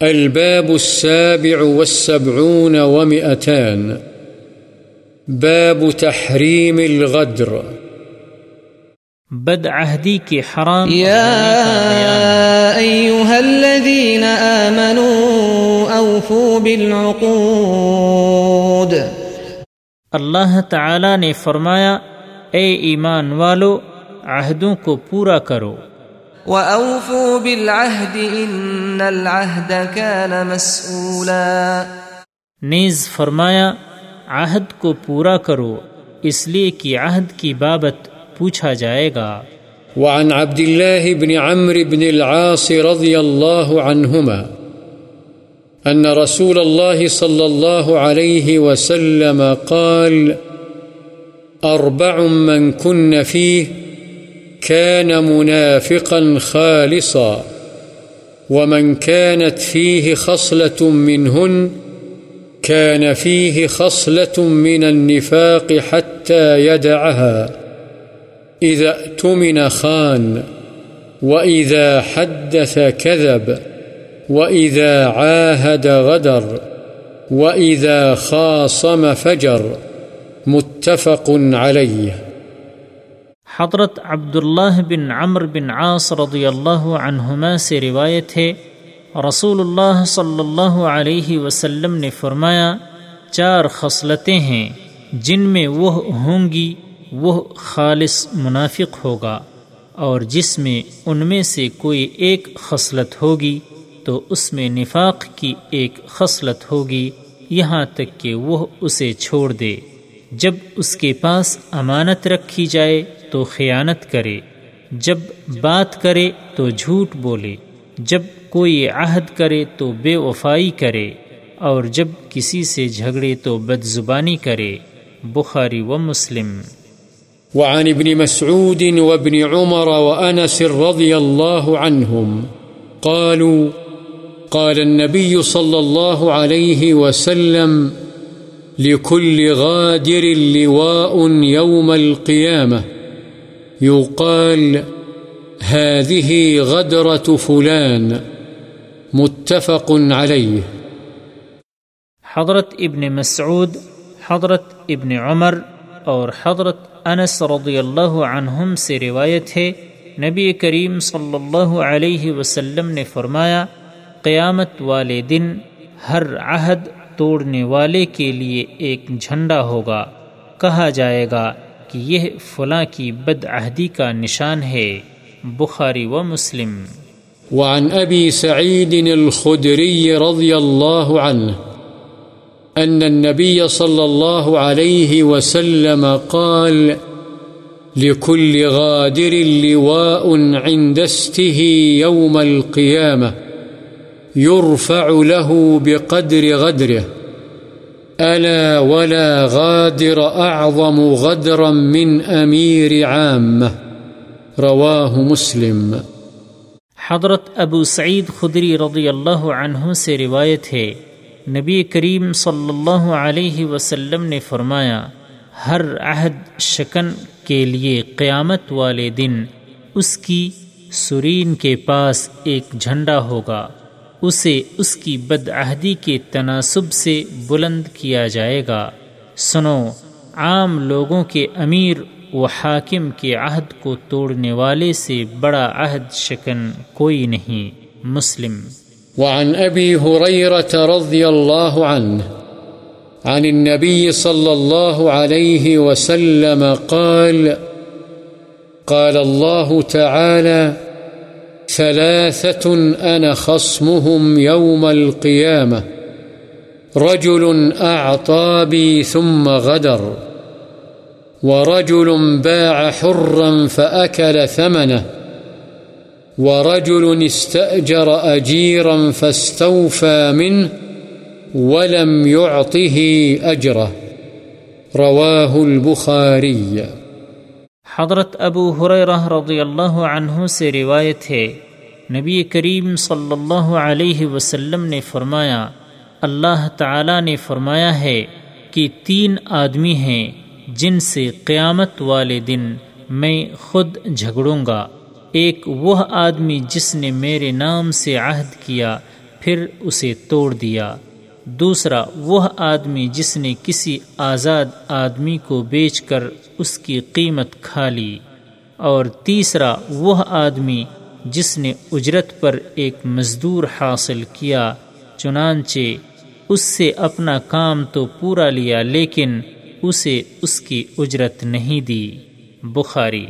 الباب السابع والسبعون ومئتان. باب تحريم الغدر. بد عہدی کے حرام. يا أيها الذين آمنوا أوفوا بالعقود. اللہ تعالی نے فرمایا اے ایمان والو عہدوں کو پورا کرو۔ وأوفوا بالعهد إن العهد كان مسؤولا نیز فرمایا عہد کو پورا کرو اس لیے کہ عہد کی بابت پوچھا جائے گا۔ وعن عبد الله بن عمرو بن العاص رضي الله عنهما أن رسول الله صلى الله عليه وسلم قال أربع من كن فيه كان منافقا خالصا، ومن كانت فيه خصلة منهن، كان فيه خصلة من النفاق حتى يدعها. إذا اؤتمن خان، وإذا حدث كذب، وإذا عاهد غدر، وإذا خاصم فجر، متفق عليه. حضرت عبداللہ بن عمر بن عاص رضی اللہ عنہما سے روایت ہے رسول اللہ صلی اللہ علیہ وسلم نے فرمایا، چار خصلتیں ہیں، جن میں وہ ہوں گی، وہ خالص منافق ہوگا، اور جس میں ان میں سے کوئی ایک خصلت ہوگی، تو اس میں نفاق کی ایک خصلت ہوگی، یہاں تک کہ وہ اسے چھوڑ دے۔ جب اس کے پاس امانت رکھی جائے تو خیانت کرے، جب بات کرے تو جھوٹ بولے، جب کوئی عہد کرے تو بے وفائی کرے، اور جب کسی سے جھگڑے تو بد زبانی کرے۔ بخاری و مسلم۔ وعن ابن مسعود وابن عمر وأنس رضي الله عنهم قالوا، قال النبي صلى الله عليه وسلم لكل غادر لواء يوم القيامة. يقال هذه غدرة فلان. متفق عليه. حضرت ابن مسعود، حضرت ابن عمر اور حضرت انس رضی اللہ عنہم سے روایت ہے، نبی کریم صلی اللہ علیہ وسلم نے فرمایا، قیامت والے دن ہر عہد توڑنے والے کے لیے ایک جھنڈا ہوگا۔ کہا جائے گا کہ یہ فلاں کی بد عہدی کا نشان ہے۔ بخاری و مسلم۔ وعن أبي سعيد الخدري رضي الله عنه أن النبي صلى الله عليه وسلم قال لكل غادر لواء عند استه يوم القيامة يرفع له بقدر غدره. ألا ولا غادر أعظم غدرا من أمير عامة. رواه مسلم. حضرت ابو سعید خدری رضی اللہ عنہ سے روایت ہے، نبی کریم صلی اللہ علیہ وسلم نے فرمایا، ہر عہد شکن کے لیے قیامت والے دن اس کی سرین کے پاس ایک جھنڈا ہوگا۔ اسے اس کی بد عہدی کے تناسب سے بلند کیا جائے گا۔ سنو، عام لوگوں کے امیر و حاکم کے عہد کو توڑنے والے سے بڑا عہد شکن کوئی نہیں۔ مسلم۔ وعن أبي هريرة رضي الله عنه عن النبي صلى الله عليه وسلم قال قال الله تعالى ثلاثة أنا خصمهم يوم القيامة. رجل أعطى بي ثم غدر. ورجل باع حرا فأكل ثمنه. ورجل استأجر أجيرا فاستوفى منه ولم يعطه أجره. رواه البخاري. حضرت ابو حریرہ رضی اللہ عنہ سے روایت ہے۔ نبی کریم صلی اللہ علیہ وسلم نے فرمایا، اللہ تعالی نے فرمایا ہے کہ تین آدمی ہیں جن سے قیامت والے دن میں خود جھگڑوں گا۔ ایک وہ آدمی جس نے میرے نام سے عہد کیا، پھر اسے توڑ دیا۔ دوسرا، وہ آدمی جس نے کسی آزاد آدمی کو بیچ کر اس کی قیمت کھا لی۔ اور تیسرا، وہ آدمی جس نے اجرت پر ایک مزدور حاصل کیا، چنانچہ اس سے اپنا کام تو پورا لیا لیکن اسے اس کی اجرت نہیں دی۔ بخاری۔